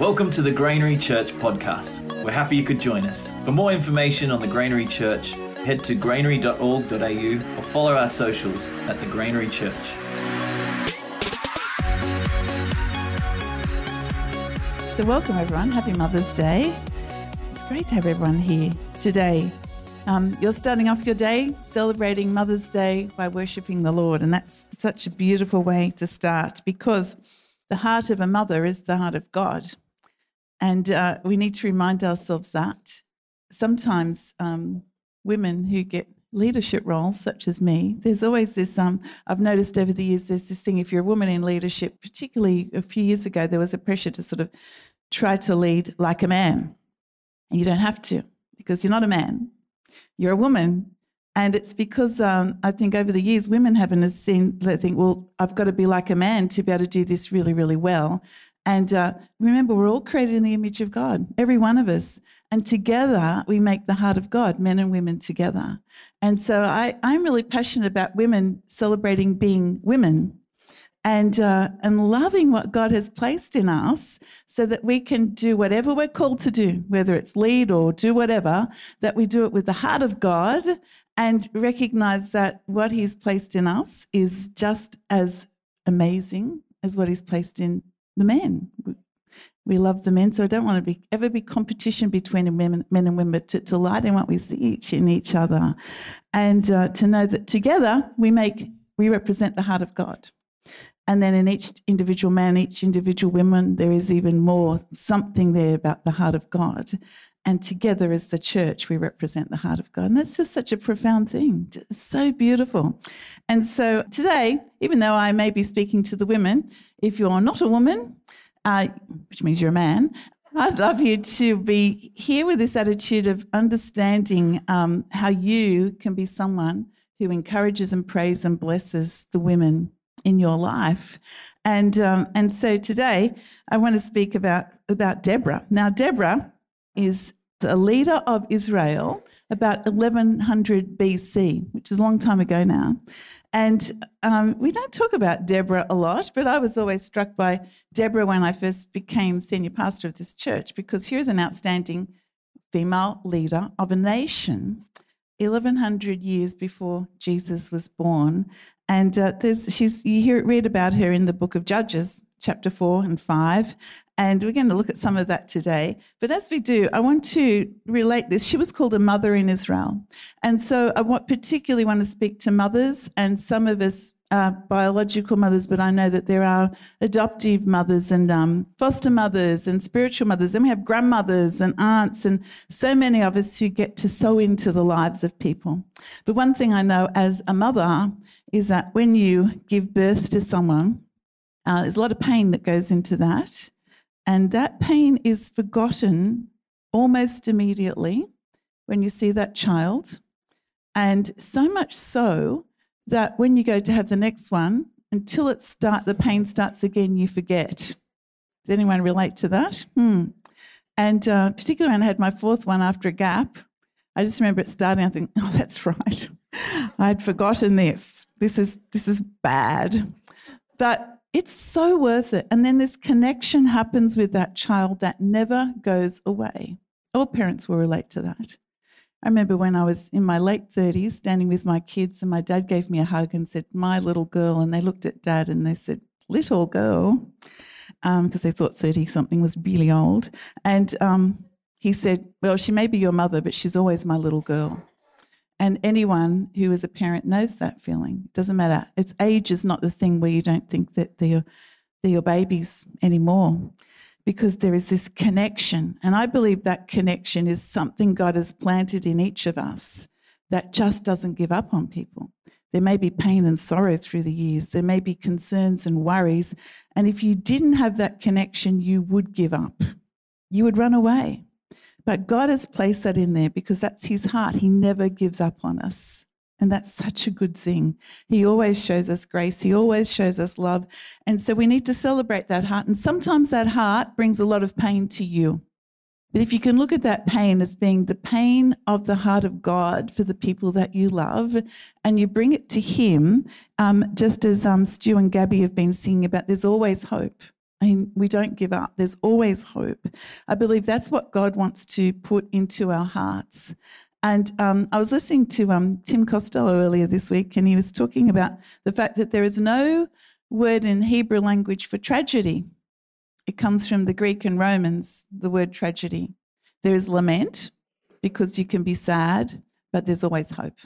Welcome to the Granary Church podcast. We're happy you could join us. For more information on the Granary Church, head to granary.org.au or follow our socials at the Granary Church. So, welcome everyone. Happy Mother's Day. It's great to have everyone here today. Um, you're starting off your day celebrating Mother's Day by worshipping the Lord, and that's such a beautiful way to start because the heart of a mother is the heart of God. And uh, we need to remind ourselves that. Sometimes um, women who get leadership roles, such as me, there's always this. Um, I've noticed over the years, there's this thing if you're a woman in leadership, particularly a few years ago, there was a pressure to sort of try to lead like a man. And you don't have to because you're not a man, you're a woman. And it's because um, I think over the years, women haven't seen, they think, well, I've got to be like a man to be able to do this really, really well. And uh, remember, we're all created in the image of God, every one of us. And together we make the heart of God, men and women together. And so I, I'm really passionate about women celebrating being women and, uh, and loving what God has placed in us so that we can do whatever we're called to do, whether it's lead or do whatever, that we do it with the heart of God and recognize that what He's placed in us is just as amazing as what He's placed in the men. We love the men, so I don't want to be ever be competition between men, men and women, but to, to light in what we see each in each other, and uh, to know that together we make we represent the heart of God. And then in each individual man, each individual woman, there is even more something there about the heart of God. And together as the church, we represent the heart of God. And that's just such a profound thing. So beautiful. And so today, even though I may be speaking to the women, if you're not a woman, uh, which means you're a man, I'd love you to be here with this attitude of understanding um, how you can be someone who encourages and prays and blesses the women in your life. And, um, and so today I want to speak about, about Deborah. Now, Deborah is a leader of Israel about 1100 BC, which is a long time ago now. And um, we don't talk about Deborah a lot, but I was always struck by Deborah when I first became senior pastor of this church, because here's an outstanding female leader of a nation 1100 years before Jesus was born. And uh, there's, she's, you hear, read about her in the book of Judges, chapter 4 and 5. And we're going to look at some of that today. But as we do, I want to relate this. She was called a mother in Israel. And so I want, particularly want to speak to mothers and some of us are biological mothers, but I know that there are adoptive mothers and um, foster mothers and spiritual mothers. Then we have grandmothers and aunts and so many of us who get to sow into the lives of people. But one thing I know as a mother is that when you give birth to someone, uh, there's a lot of pain that goes into that. And that pain is forgotten almost immediately when you see that child. And so much so that when you go to have the next one, until it start the pain starts again, you forget. Does anyone relate to that? Hmm. And uh, particularly when I had my fourth one after a gap, I just remember it starting. I think, oh, that's right. I'd forgotten this. This is this is bad. But it's so worth it. And then this connection happens with that child that never goes away. All parents will relate to that. I remember when I was in my late 30s, standing with my kids, and my dad gave me a hug and said, My little girl. And they looked at dad and they said, Little girl, because um, they thought 30 something was really old. And um, he said, Well, she may be your mother, but she's always my little girl. And anyone who is a parent knows that feeling. It doesn't matter. It's age is not the thing where you don't think that they're, they're your babies anymore because there is this connection. And I believe that connection is something God has planted in each of us that just doesn't give up on people. There may be pain and sorrow through the years, there may be concerns and worries. And if you didn't have that connection, you would give up, you would run away. But God has placed that in there because that's his heart. He never gives up on us. And that's such a good thing. He always shows us grace. He always shows us love. And so we need to celebrate that heart. And sometimes that heart brings a lot of pain to you. But if you can look at that pain as being the pain of the heart of God for the people that you love, and you bring it to Him, um, just as um, Stu and Gabby have been singing about, there's always hope. Mean, we don't give up. There's always hope. I believe that's what God wants to put into our hearts. And um, I was listening to um, Tim Costello earlier this week, and he was talking about the fact that there is no word in Hebrew language for tragedy. It comes from the Greek and Romans, the word tragedy. There is lament because you can be sad, but there's always hope.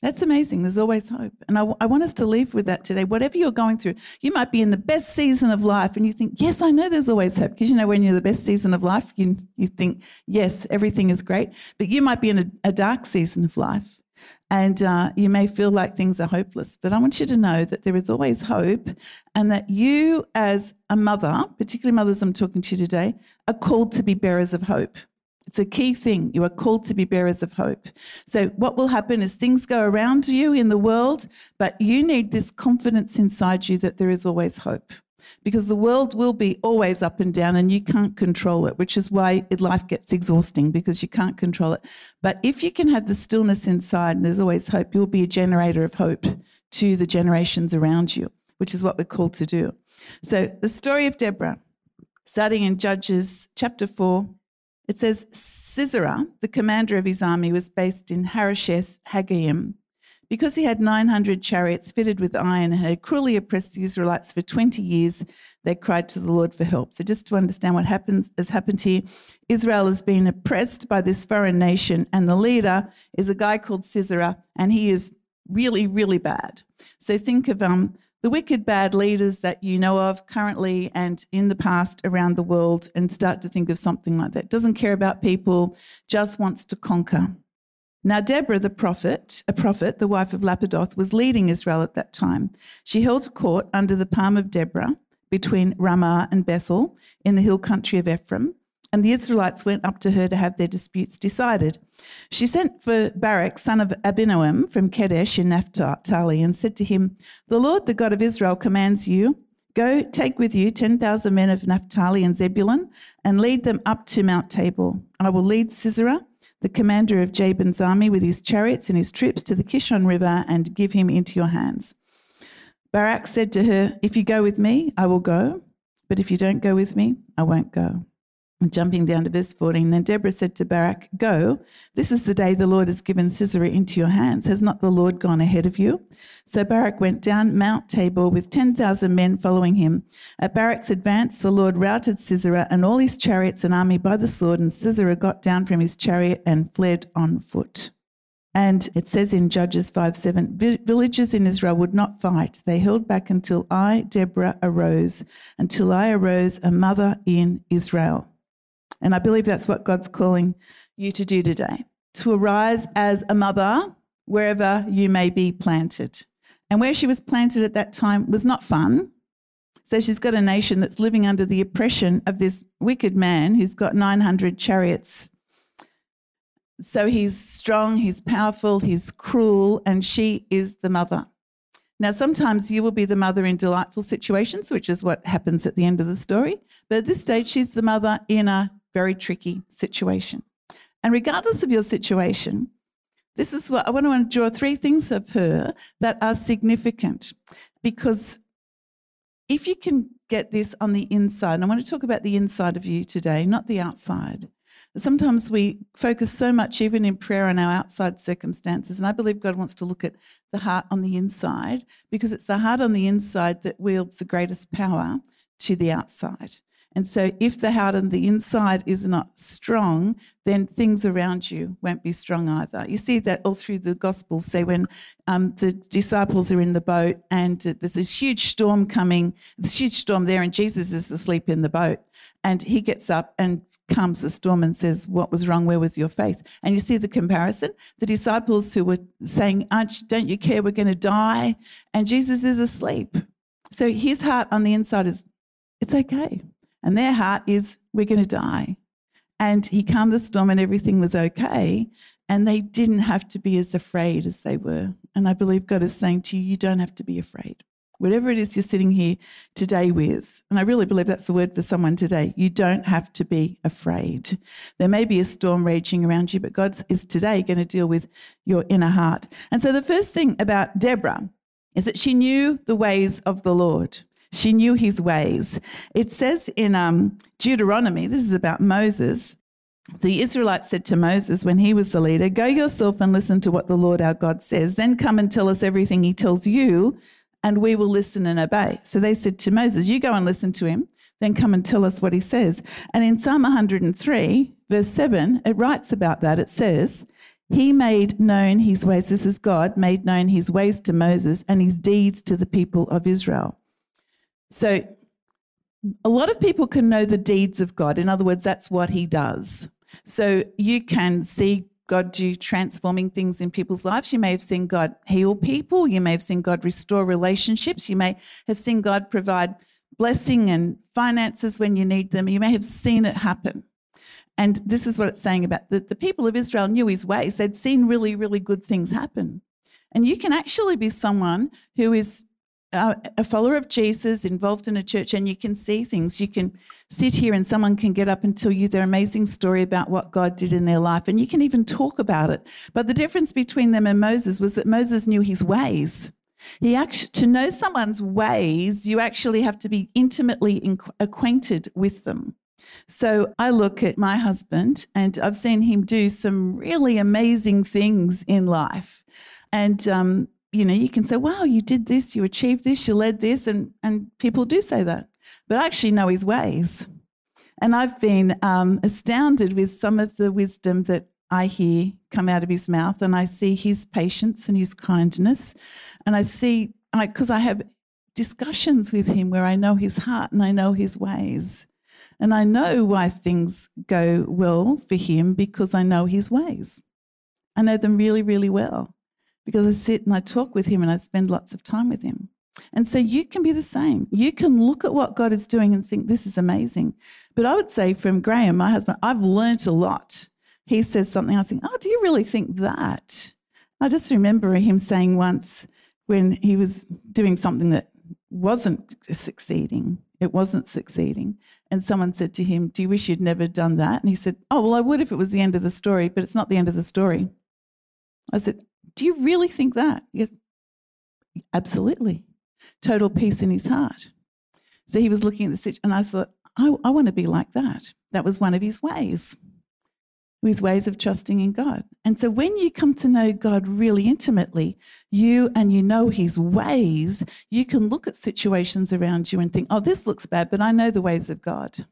That's amazing. There's always hope. And I, I, want us to leave with that today. Whatever you're going through, you might be in the best season of life and you think, yes, I know there's always hope. Because you know, when you're the best season of life, you, you think, yes, everything is great. But you might be in a, a dark season of life and uh, you may feel like things are hopeless. But I want you to know that there is always hope and that you, as a mother, particularly mothers I'm talking to today, are called to be bearers of hope. It's a key thing. You are called to be bearers of hope. So, what will happen is things go around you in the world, but you need this confidence inside you that there is always hope. Because the world will be always up and down and you can't control it, which is why life gets exhausting because you can't control it. But if you can have the stillness inside and there's always hope, you'll be a generator of hope to the generations around you, which is what we're called to do. So, the story of Deborah, starting in Judges chapter 4, it says Sisera, the commander of his army, was based in Harosheth Hagoyim. Because he had 900 chariots fitted with iron and had cruelly oppressed the Israelites for 20 years, they cried to the Lord for help. So, just to understand what happens, has happened here, Israel has been oppressed by this foreign nation, and the leader is a guy called Sisera, and he is really, really bad. So, think of um, the wicked, bad leaders that you know of currently and in the past around the world and start to think of something like that. Doesn't care about people, just wants to conquer. Now, Deborah, the prophet, a prophet, the wife of Lapidoth, was leading Israel at that time. She held court under the palm of Deborah between Ramah and Bethel in the hill country of Ephraim and the Israelites went up to her to have their disputes decided. She sent for Barak, son of Abinoam, from Kadesh in Naphtali, and said to him, The Lord, the God of Israel, commands you, Go, take with you 10,000 men of Naphtali and Zebulun, and lead them up to Mount Tabor. I will lead Sisera, the commander of Jabin's army, with his chariots and his troops to the Kishon River, and give him into your hands. Barak said to her, If you go with me, I will go, but if you don't go with me, I won't go. Jumping down to verse 14, then Deborah said to Barak, Go, this is the day the Lord has given Sisera into your hands. Has not the Lord gone ahead of you? So Barak went down Mount Tabor with 10,000 men following him. At Barak's advance, the Lord routed Sisera and all his chariots and army by the sword, and Sisera got down from his chariot and fled on foot. And it says in Judges 5 7, villages in Israel would not fight. They held back until I, Deborah, arose, until I arose, a mother in Israel. And I believe that's what God's calling you to do today to arise as a mother wherever you may be planted. And where she was planted at that time was not fun. So she's got a nation that's living under the oppression of this wicked man who's got 900 chariots. So he's strong, he's powerful, he's cruel, and she is the mother. Now, sometimes you will be the mother in delightful situations, which is what happens at the end of the story. But at this stage, she's the mother in a very tricky situation. And regardless of your situation, this is what I want to draw three things of her that are significant because if you can get this on the inside, and I want to talk about the inside of you today, not the outside. Sometimes we focus so much, even in prayer, on our outside circumstances. And I believe God wants to look at the heart on the inside because it's the heart on the inside that wields the greatest power to the outside. And so, if the heart and the inside is not strong, then things around you won't be strong either. You see that all through the Gospels. Say, when um, the disciples are in the boat and uh, there's this huge storm coming, this huge storm there, and Jesus is asleep in the boat. And he gets up and calms the storm and says, What was wrong? Where was your faith? And you see the comparison. The disciples who were saying, Aren't you, Don't you care? We're going to die. And Jesus is asleep. So his heart on the inside is, It's okay. And their heart is, we're going to die. And he calmed the storm and everything was okay. And they didn't have to be as afraid as they were. And I believe God is saying to you, you don't have to be afraid. Whatever it is you're sitting here today with, and I really believe that's the word for someone today, you don't have to be afraid. There may be a storm raging around you, but God is today going to deal with your inner heart. And so the first thing about Deborah is that she knew the ways of the Lord. She knew his ways. It says in um, Deuteronomy, this is about Moses. The Israelites said to Moses when he was the leader, Go yourself and listen to what the Lord our God says. Then come and tell us everything he tells you, and we will listen and obey. So they said to Moses, You go and listen to him, then come and tell us what he says. And in Psalm 103, verse 7, it writes about that. It says, He made known his ways. This is God, made known his ways to Moses and his deeds to the people of Israel. So a lot of people can know the deeds of God. In other words, that's what he does. So you can see God do transforming things in people's lives. You may have seen God heal people. You may have seen God restore relationships. You may have seen God provide blessing and finances when you need them. You may have seen it happen. And this is what it's saying about the, the people of Israel knew his ways. They'd seen really, really good things happen. And you can actually be someone who is uh, a follower of Jesus, involved in a church, and you can see things. You can sit here and someone can get up and tell you their amazing story about what God did in their life, and you can even talk about it. But the difference between them and Moses was that Moses knew his ways. He actually, to know someone's ways, you actually have to be intimately acquainted with them. So I look at my husband and I've seen him do some really amazing things in life. And, um, you know, you can say, wow, you did this, you achieved this, you led this. And, and people do say that. But I actually know his ways. And I've been um, astounded with some of the wisdom that I hear come out of his mouth, and I see his patience and his kindness. And I see, because I, I have discussions with him where I know his heart and I know his ways. And I know why things go well for him because I know his ways. I know them really, really well because I sit and I talk with him and I spend lots of time with him. And so you can be the same. You can look at what God is doing and think, this is amazing. But I would say from Graham, my husband, I've learnt a lot he says something, I think, oh, do you really think that? I just remember him saying once when he was doing something that wasn't succeeding, it wasn't succeeding. And someone said to him, Do you wish you'd never done that? And he said, Oh, well, I would if it was the end of the story, but it's not the end of the story. I said, Do you really think that? Goes, Absolutely. Total peace in his heart. So he was looking at the situation, and I thought, I, I want to be like that. That was one of his ways his ways of trusting in God. And so when you come to know God really intimately, you and you know his ways, you can look at situations around you and think, oh, this looks bad, but I know the ways of God.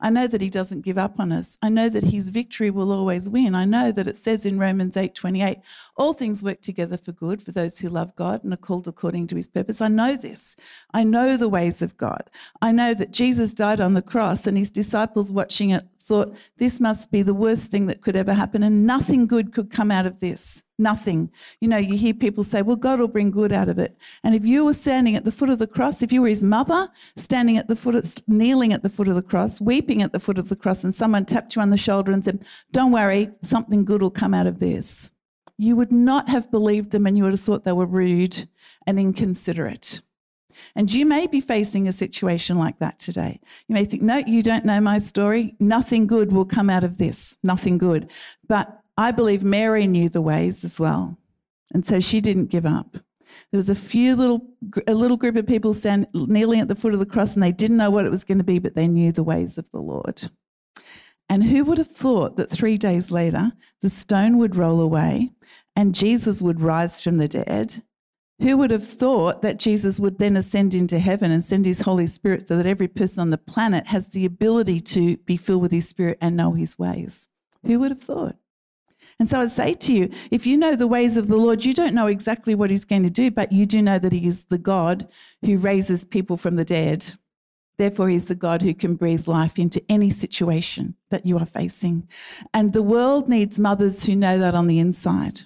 I know that he doesn't give up on us. I know that his victory will always win. I know that it says in Romans 8:28, all things work together for good for those who love God and are called according to his purpose. I know this. I know the ways of God. I know that Jesus died on the cross and his disciples watching it thought this must be the worst thing that could ever happen and nothing good could come out of this. Nothing. You know, you hear people say, well, God will bring good out of it. And if you were standing at the foot of the cross, if you were his mother, standing at the foot, of, kneeling at the foot of the cross, weeping at the foot of the cross, and someone tapped you on the shoulder and said, don't worry, something good will come out of this, you would not have believed them and you would have thought they were rude and inconsiderate. And you may be facing a situation like that today. You may think, no, you don't know my story. Nothing good will come out of this. Nothing good. But I believe Mary knew the ways as well. And so she didn't give up. There was a few little, a little group of people stand, kneeling at the foot of the cross and they didn't know what it was going to be, but they knew the ways of the Lord. And who would have thought that three days later, the stone would roll away and Jesus would rise from the dead who would have thought that Jesus would then ascend into heaven and send his Holy Spirit so that every person on the planet has the ability to be filled with his Spirit and know his ways? Who would have thought? And so I'd say to you, if you know the ways of the Lord, you don't know exactly what he's going to do, but you do know that he is the God who raises people from the dead. Therefore, he's the God who can breathe life into any situation that you are facing. And the world needs mothers who know that on the inside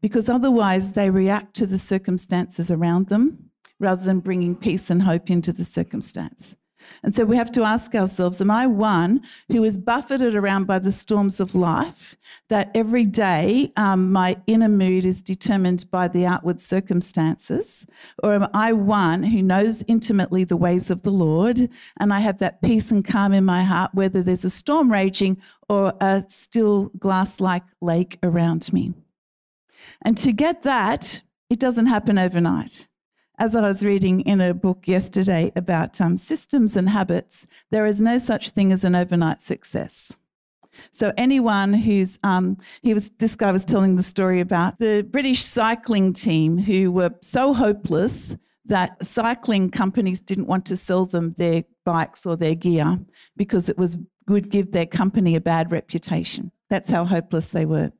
because otherwise they react to the circumstances around them rather than bringing peace and hope into the circumstance. And so we have to ask ourselves Am I one who is buffeted around by the storms of life, that every day um, my inner mood is determined by the outward circumstances? Or am I one who knows intimately the ways of the Lord and I have that peace and calm in my heart, whether there's a storm raging or a still glass like lake around me? And to get that, it doesn't happen overnight. as I was reading in a book yesterday about um, systems and habits, there is no such thing as an overnight success. So anyone who's um, he was this guy was telling the story about the British cycling team who were so hopeless that cycling companies didn't want to sell them their bikes or their gear because it was would give their company a bad reputation. That's how hopeless they were.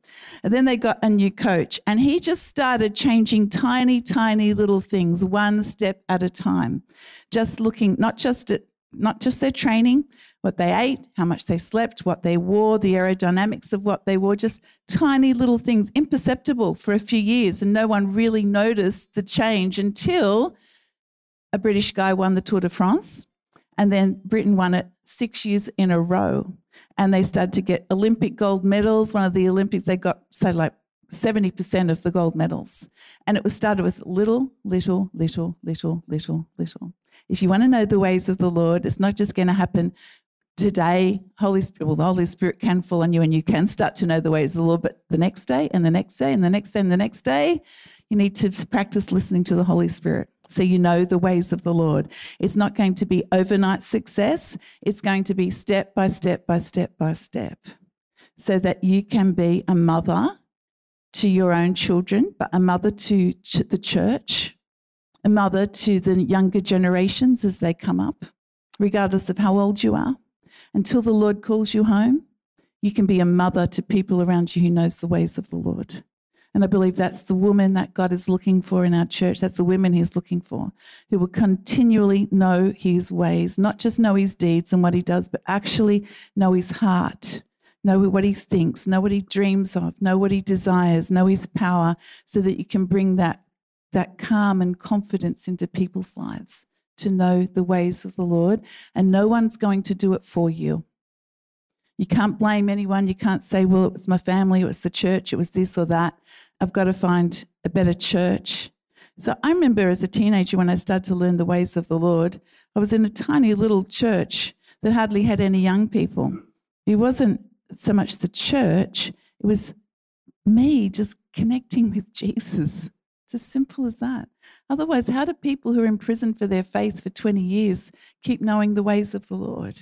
And then they got a new coach, and he just started changing tiny, tiny little things, one step at a time. Just looking not just at not just their training, what they ate, how much they slept, what they wore, the aerodynamics of what they wore, just tiny little things, imperceptible for a few years. And no one really noticed the change until a British guy won the Tour de France. And then Britain won it six years in a row. And they started to get Olympic gold medals. One of the Olympics, they got, say, like 70% of the gold medals. And it was started with little, little, little, little, little, little. If you want to know the ways of the Lord, it's not just going to happen today. Holy Spirit, well, the Holy Spirit can fall on you and you can start to know the ways of the Lord, but the next day and the next day and the next day and the next day, you need to practice listening to the Holy Spirit so you know the ways of the Lord. It's not going to be overnight success, it's going to be step by step by step by step so that you can be a mother to your own children, but a mother to the church, a mother to the younger generations as they come up, regardless of how old you are. Until the Lord calls you home, you can be a mother to people around you who knows the ways of the Lord. And I believe that's the woman that God is looking for in our church. That's the women He's looking for, who will continually know His ways, not just know His deeds and what He does, but actually know His heart, know what He thinks, know what He dreams of, know what He desires, know His power, so that you can bring that, that calm and confidence into people's lives to know the ways of the Lord. And no one's going to do it for you. You can't blame anyone. You can't say, well, it was my family, it was the church, it was this or that. I've got to find a better church. So I remember as a teenager when I started to learn the ways of the Lord, I was in a tiny little church that hardly had any young people. It wasn't so much the church, it was me just connecting with Jesus. It's as simple as that. Otherwise, how do people who are in prison for their faith for 20 years keep knowing the ways of the Lord?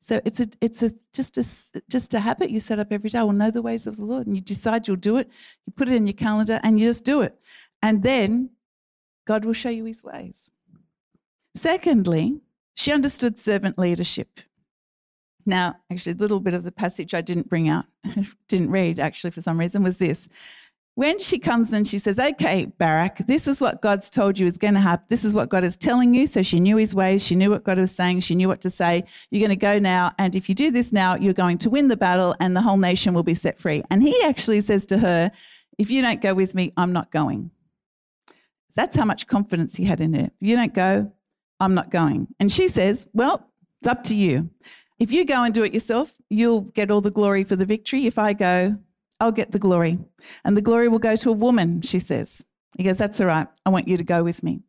So it's a it's a just a just a habit you set up every day. Well, know the ways of the Lord, and you decide you'll do it. You put it in your calendar, and you just do it, and then God will show you His ways. Secondly, she understood servant leadership. Now, actually, a little bit of the passage I didn't bring out, didn't read actually for some reason, was this when she comes and she says, Okay, Barak, this is what God's told you is going to happen. This is what God is telling you. So she knew his ways. She knew what God was saying. She knew what to say. You're going to go now. And if you do this now, you're going to win the battle and the whole nation will be set free. And he actually says to her, If you don't go with me, I'm not going. That's how much confidence he had in her. If you don't go, I'm not going. And she says, Well, it's up to you. If you go and do it yourself, you'll get all the glory for the victory. If I go, I'll get the glory. And the glory will go to a woman, she says. He goes, That's all right. I want you to go with me.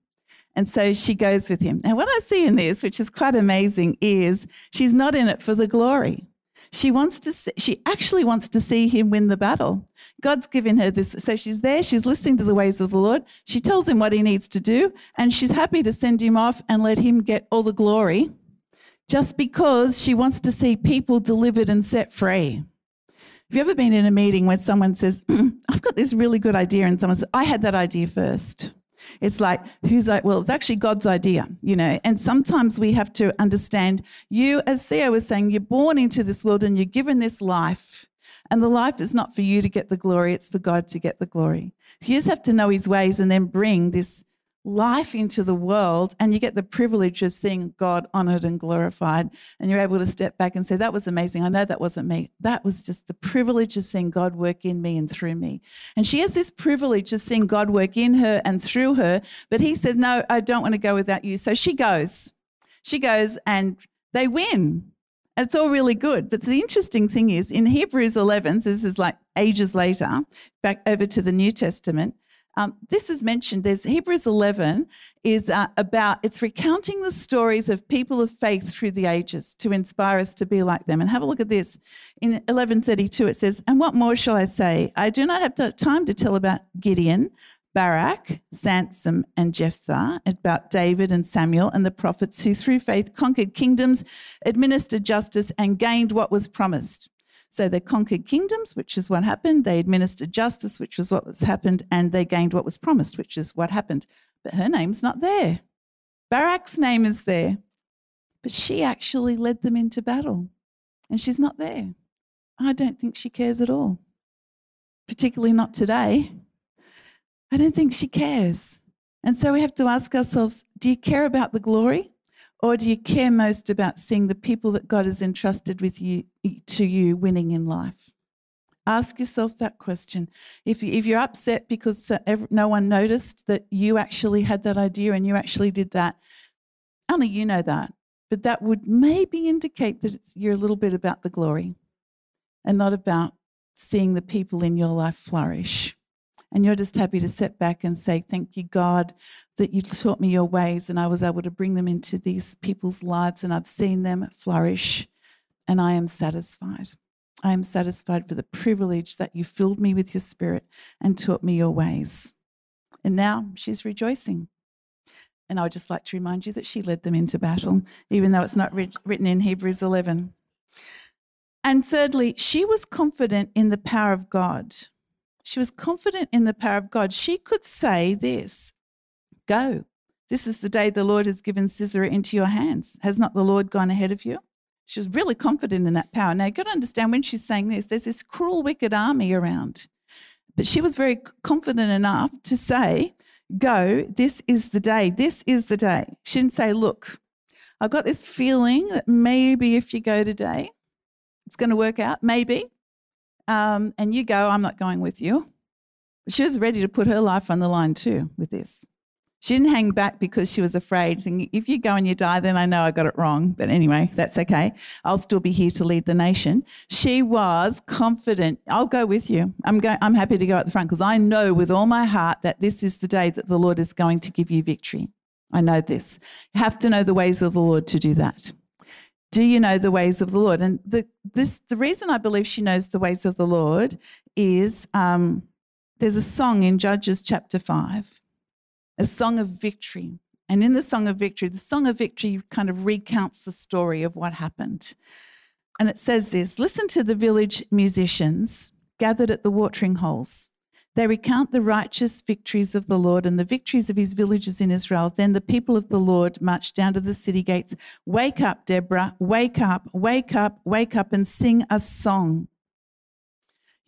And so she goes with him. And what I see in this, which is quite amazing, is she's not in it for the glory. She wants to see, she actually wants to see him win the battle. God's given her this. So she's there, she's listening to the ways of the Lord. She tells him what he needs to do, and she's happy to send him off and let him get all the glory just because she wants to see people delivered and set free. Have you ever been in a meeting where someone says, mm, I've got this really good idea, and someone says, I had that idea first? It's like, who's like, well, it's actually God's idea, you know. And sometimes we have to understand you, as Theo was saying, you're born into this world and you're given this life. And the life is not for you to get the glory, it's for God to get the glory. So you just have to know his ways and then bring this life into the world and you get the privilege of seeing God honored and glorified. And you're able to step back and say, That was amazing. I know that wasn't me. That was just the privilege of seeing God work in me and through me. And she has this privilege of seeing God work in her and through her. But he says, No, I don't want to go without you. So she goes. She goes and they win. And it's all really good. But the interesting thing is in Hebrews 11, so this is like ages later, back over to the New Testament, um, this is mentioned. There's Hebrews 11 is uh, about it's recounting the stories of people of faith through the ages to inspire us to be like them. And have a look at this. In 1132, it says, "And what more shall I say? I do not have time to tell about Gideon." Barak, Samson, and Jephthah, about David and Samuel and the prophets who through faith conquered kingdoms, administered justice, and gained what was promised. So they conquered kingdoms, which is what happened. They administered justice, which was what was happened, and they gained what was promised, which is what happened. But her name's not there. Barak's name is there, but she actually led them into battle, and she's not there. I don't think she cares at all, particularly not today. I don't think she cares. And so we have to ask ourselves do you care about the glory? Or do you care most about seeing the people that God has entrusted with you to you winning in life? Ask yourself that question. If, you, if you're upset because no one noticed that you actually had that idea and you actually did that, only you know that. But that would maybe indicate that you're a little bit about the glory and not about seeing the people in your life flourish. And you're just happy to sit back and say, Thank you, God, that you taught me your ways and I was able to bring them into these people's lives and I've seen them flourish and I am satisfied. I am satisfied for the privilege that you filled me with your spirit and taught me your ways. And now she's rejoicing. And I would just like to remind you that she led them into battle, even though it's not written in Hebrews 11. And thirdly, she was confident in the power of God. She was confident in the power of God. She could say this Go. This is the day the Lord has given Sisera into your hands. Has not the Lord gone ahead of you? She was really confident in that power. Now, you've got to understand when she's saying this, there's this cruel, wicked army around. But she was very confident enough to say, Go, this is the day. This is the day. She didn't say, Look, I've got this feeling that maybe if you go today, it's going to work out. Maybe um, and you go, I'm not going with you. She was ready to put her life on the line too with this. She didn't hang back because she was afraid, saying, if you go and you die, then I know I got it wrong. But anyway, that's okay. I'll still be here to lead the nation. She was confident. I'll go with you. I'm, go- I'm happy to go at the front because I know with all my heart that this is the day that the Lord is going to give you victory. I know this. You have to know the ways of the Lord to do that do you know the ways of the Lord? And the, this, the reason I believe she knows the ways of the Lord is um, there's a song in Judges chapter 5, a song of victory. And in the song of victory, the song of victory kind of recounts the story of what happened. And it says this Listen to the village musicians gathered at the watering holes. They recount the righteous victories of the Lord and the victories of his villages in Israel. Then the people of the Lord marched down to the city gates. Wake up, Deborah. Wake up, wake up, wake up, and sing a song.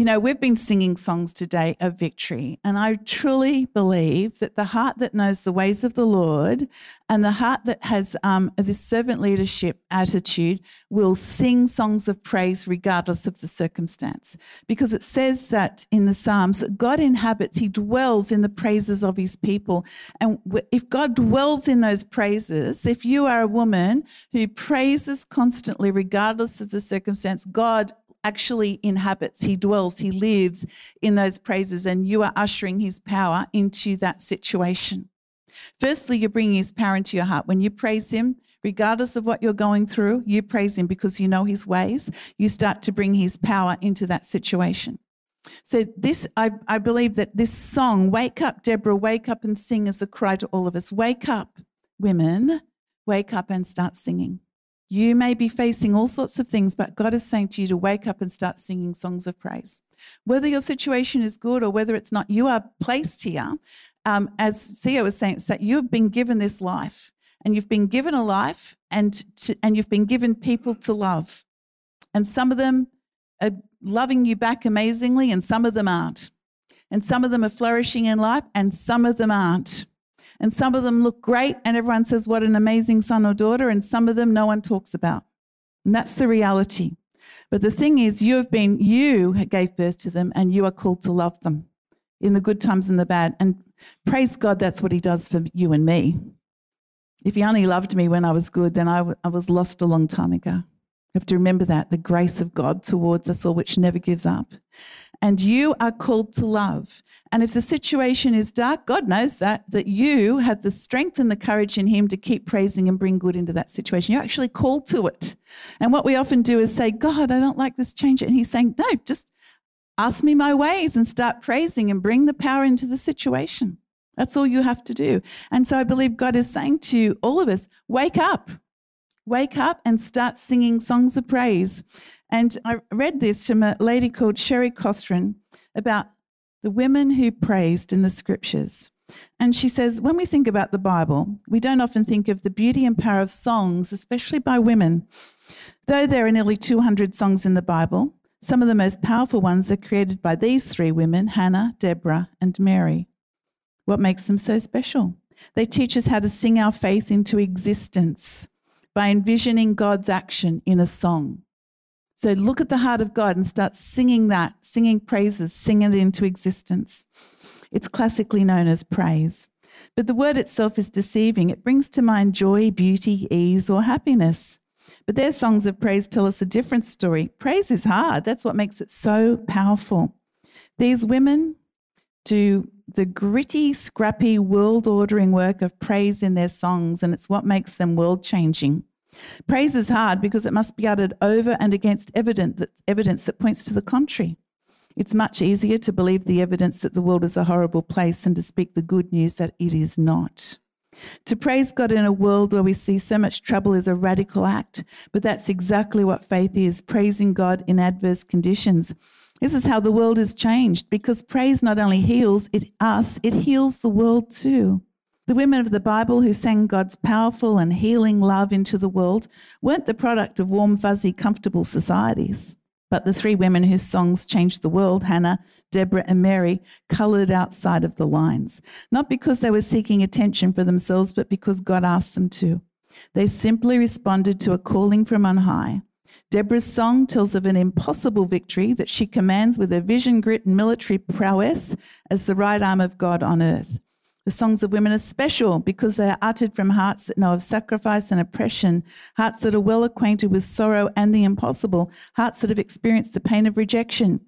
You know, we've been singing songs today of victory, and I truly believe that the heart that knows the ways of the Lord and the heart that has um, this servant leadership attitude will sing songs of praise regardless of the circumstance. Because it says that in the Psalms that God inhabits, He dwells in the praises of His people. And if God dwells in those praises, if you are a woman who praises constantly regardless of the circumstance, God actually inhabits, he dwells, he lives in those praises, and you are ushering his power into that situation. Firstly, you're bringing his power into your heart. When you praise him, regardless of what you're going through, you praise him because you know his ways. You start to bring his power into that situation. So, this, I, I believe that this song, Wake Up, Deborah, Wake Up and Sing, is a cry to all of us. Wake up, women, wake up and start singing. You may be facing all sorts of things, but God is saying to you to wake up and start singing songs of praise. Whether your situation is good or whether it's not, you are placed here. Um, as Theo was saying, so you've been given this life, and you've been given a life, and to, and you've been given people to love, and some of them are loving you back amazingly, and some of them aren't, and some of them are flourishing in life, and some of them aren't. And some of them look great, and everyone says, What an amazing son or daughter. And some of them no one talks about. And that's the reality. But the thing is, you have been, you gave birth to them, and you are called to love them in the good times and the bad. And praise God, that's what He does for you and me. If He only loved me when I was good, then I, w- I was lost a long time ago. You have to remember that the grace of God towards us all, which never gives up and you are called to love. And if the situation is dark, God knows that, that you have the strength and the courage in Him to keep praising and bring good into that situation. You're actually called to it. And what we often do is say, God, I don't like this change. And He's saying, no, just ask me my ways and start praising and bring the power into the situation. That's all you have to do. And so I believe God is saying to all of us wake up, wake up and start singing songs of praise. And I read this from a lady called Sherry Cothran about the women who praised in the scriptures. And she says, when we think about the Bible, we don't often think of the beauty and power of songs, especially by women. Though there are nearly 200 songs in the Bible, some of the most powerful ones are created by these three women Hannah, Deborah, and Mary. What makes them so special? They teach us how to sing our faith into existence by envisioning God's action in a song. So look at the heart of God and start singing that, singing praises, sing it into existence. It's classically known as praise. But the word itself is deceiving. It brings to mind joy, beauty, ease, or happiness. But their songs of praise tell us a different story. Praise is hard. That's what makes it so powerful. These women do the gritty, scrappy, world ordering work of praise in their songs, and it's what makes them world changing. Praise is hard because it must be uttered over and against evidence that, points to the contrary. It's much easier to believe the evidence that the world is a horrible place than to speak the good news that it is not. To praise God in a world where we see so much trouble is a radical act, but that's exactly what faith is praising God in adverse conditions. This is how the world is changed because praise not only heals it, us, it heals the world too. The women of the Bible who sang God's powerful and healing love into the world weren't the product of warm, fuzzy, comfortable societies. But the three women whose songs changed the world, Hannah, Deborah, and Mary, coloured outside of the lines, not because they were seeking attention for themselves, but because God asked them to. They simply responded to a calling from on high. Deborah's song tells of an impossible victory that she commands with her vision, grit, and military prowess as the right arm of God on earth. The songs of women are special because they are uttered from hearts that know of sacrifice and oppression, hearts that are well acquainted with sorrow and the impossible, hearts that have experienced the pain of rejection.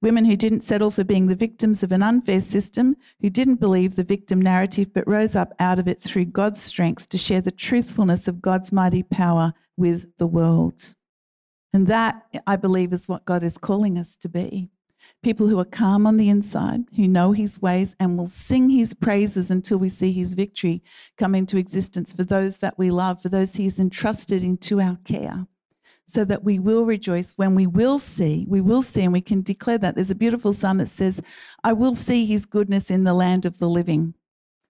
Women who didn't settle for being the victims of an unfair system, who didn't believe the victim narrative but rose up out of it through God's strength to share the truthfulness of God's mighty power with the world. And that, I believe, is what God is calling us to be people who are calm on the inside, who know his ways, and will sing his praises until we see his victory come into existence for those that we love, for those he has entrusted into our care. So that we will rejoice when we will see, we will see, and we can declare that. There's a beautiful psalm that says, I will see his goodness in the land of the living.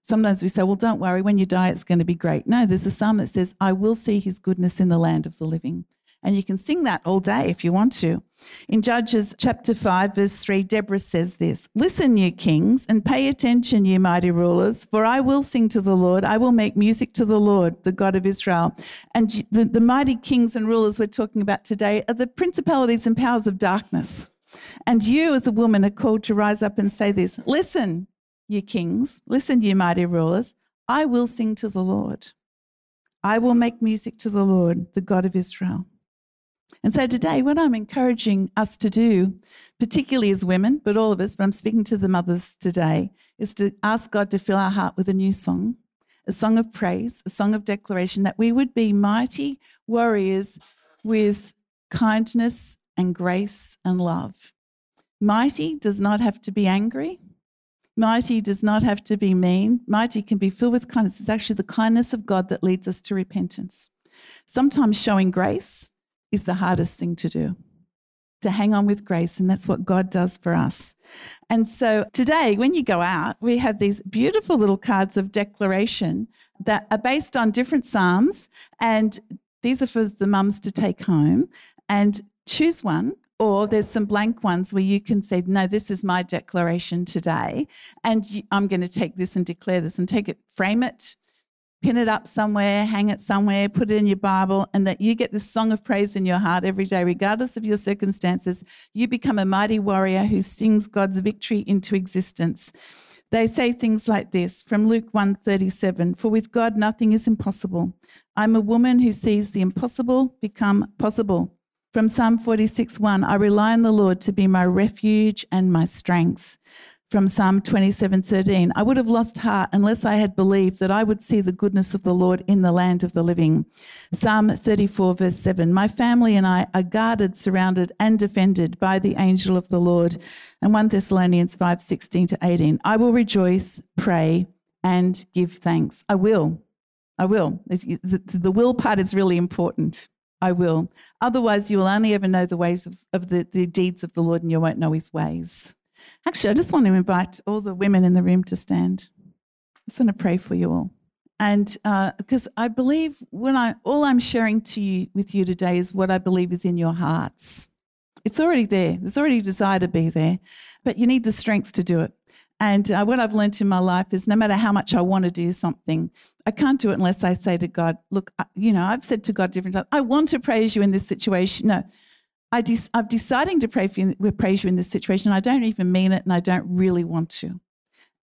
Sometimes we say, well, don't worry, when you die, it's going to be great. No, there's a psalm that says, I will see his goodness in the land of the living. And you can sing that all day if you want to. In Judges chapter 5, verse 3, Deborah says this Listen, you kings, and pay attention, you mighty rulers, for I will sing to the Lord. I will make music to the Lord, the God of Israel. And the, the mighty kings and rulers we're talking about today are the principalities and powers of darkness. And you, as a woman, are called to rise up and say this Listen, you kings, listen, you mighty rulers, I will sing to the Lord. I will make music to the Lord, the God of Israel. And so today, what I'm encouraging us to do, particularly as women, but all of us, but I'm speaking to the mothers today, is to ask God to fill our heart with a new song, a song of praise, a song of declaration, that we would be mighty warriors with kindness and grace and love. Mighty does not have to be angry. Mighty does not have to be mean. Mighty can be filled with kindness. It's actually the kindness of God that leads us to repentance. Sometimes showing grace is the hardest thing to do to hang on with grace, and that's what God does for us. And so today, when you go out, we have these beautiful little cards of declaration that are based on different Psalms, and these are for the mums to take home and choose one. Or there's some blank ones where you can say, No, this is my declaration today. And I'm going to take this and declare this and take it, frame it, pin it up somewhere, hang it somewhere, put it in your Bible, and that you get this song of praise in your heart every day, regardless of your circumstances. You become a mighty warrior who sings God's victory into existence. They say things like this from Luke 1:37, "For with God nothing is impossible. I'm a woman who sees the impossible become possible." From Psalm 46:1, "I rely on the Lord to be my refuge and my strength." From Psalm 27:13. I would have lost heart unless I had believed that I would see the goodness of the Lord in the land of the living. Psalm 34 verse 7. My family and I are guarded, surrounded and defended by the angel of the Lord. And 1 Thessalonians 5:16 to 18. I will rejoice, pray and give thanks. I will. I will. The, the will part is really important. I will. Otherwise, you will only ever know the ways of, of the, the deeds of the Lord and you won't know his ways. Actually, I just want to invite all the women in the room to stand. I just want to pray for you all. And because uh, I believe when I all I'm sharing to you with you today is what I believe is in your hearts. It's already there. There's already a desire to be there, but you need the strength to do it. And uh, what I've learned in my life is no matter how much I want to do something, I can't do it unless I say to God, look, you know, I've said to God different times, I want to praise you in this situation. No, I de- I'm deciding to pray for you, praise you in this situation. I don't even mean it and I don't really want to.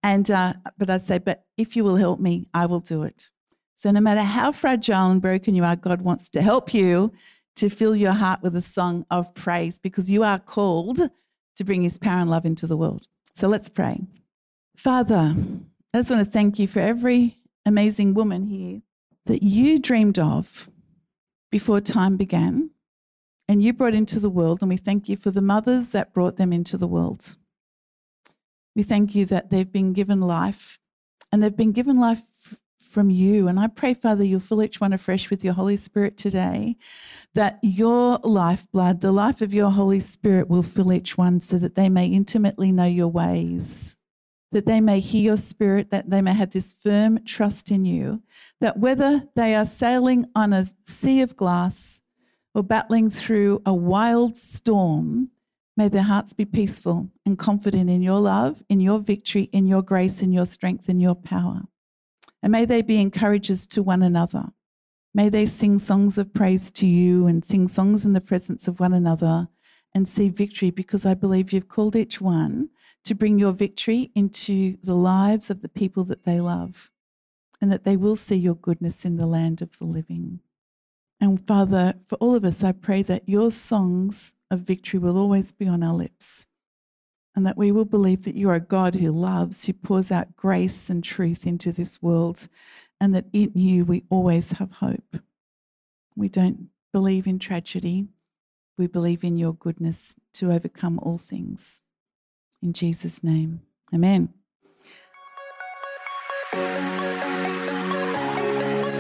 And, uh, but I say, but if you will help me, I will do it. So no matter how fragile and broken you are, God wants to help you to fill your heart with a song of praise because you are called to bring his power and love into the world. So let's pray. Father, I just want to thank you for every amazing woman here that you dreamed of before time began and you brought into the world. And we thank you for the mothers that brought them into the world. We thank you that they've been given life and they've been given life from you. And I pray, Father, you'll fill each one afresh with your Holy Spirit today, that your lifeblood, the life of your Holy Spirit, will fill each one so that they may intimately know your ways that they may hear your spirit, that they may have this firm trust in you, that whether they are sailing on a sea of glass or battling through a wild storm, may their hearts be peaceful and confident in your love, in your victory, in your grace, in your strength, in your power. And may they be encouragers to one another. May they sing songs of praise to you and sing songs in the presence of one another and see victory because I believe you've called each one to bring your victory into the lives of the people that they love and that they will see your goodness in the land of the living. And Father, for all of us, I pray that your songs of victory will always be on our lips and that we will believe that you are a God who loves, who pours out grace and truth into this world, and that in you we always have hope. We don't believe in tragedy, we believe in your goodness to overcome all things. In Jesus' name, amen.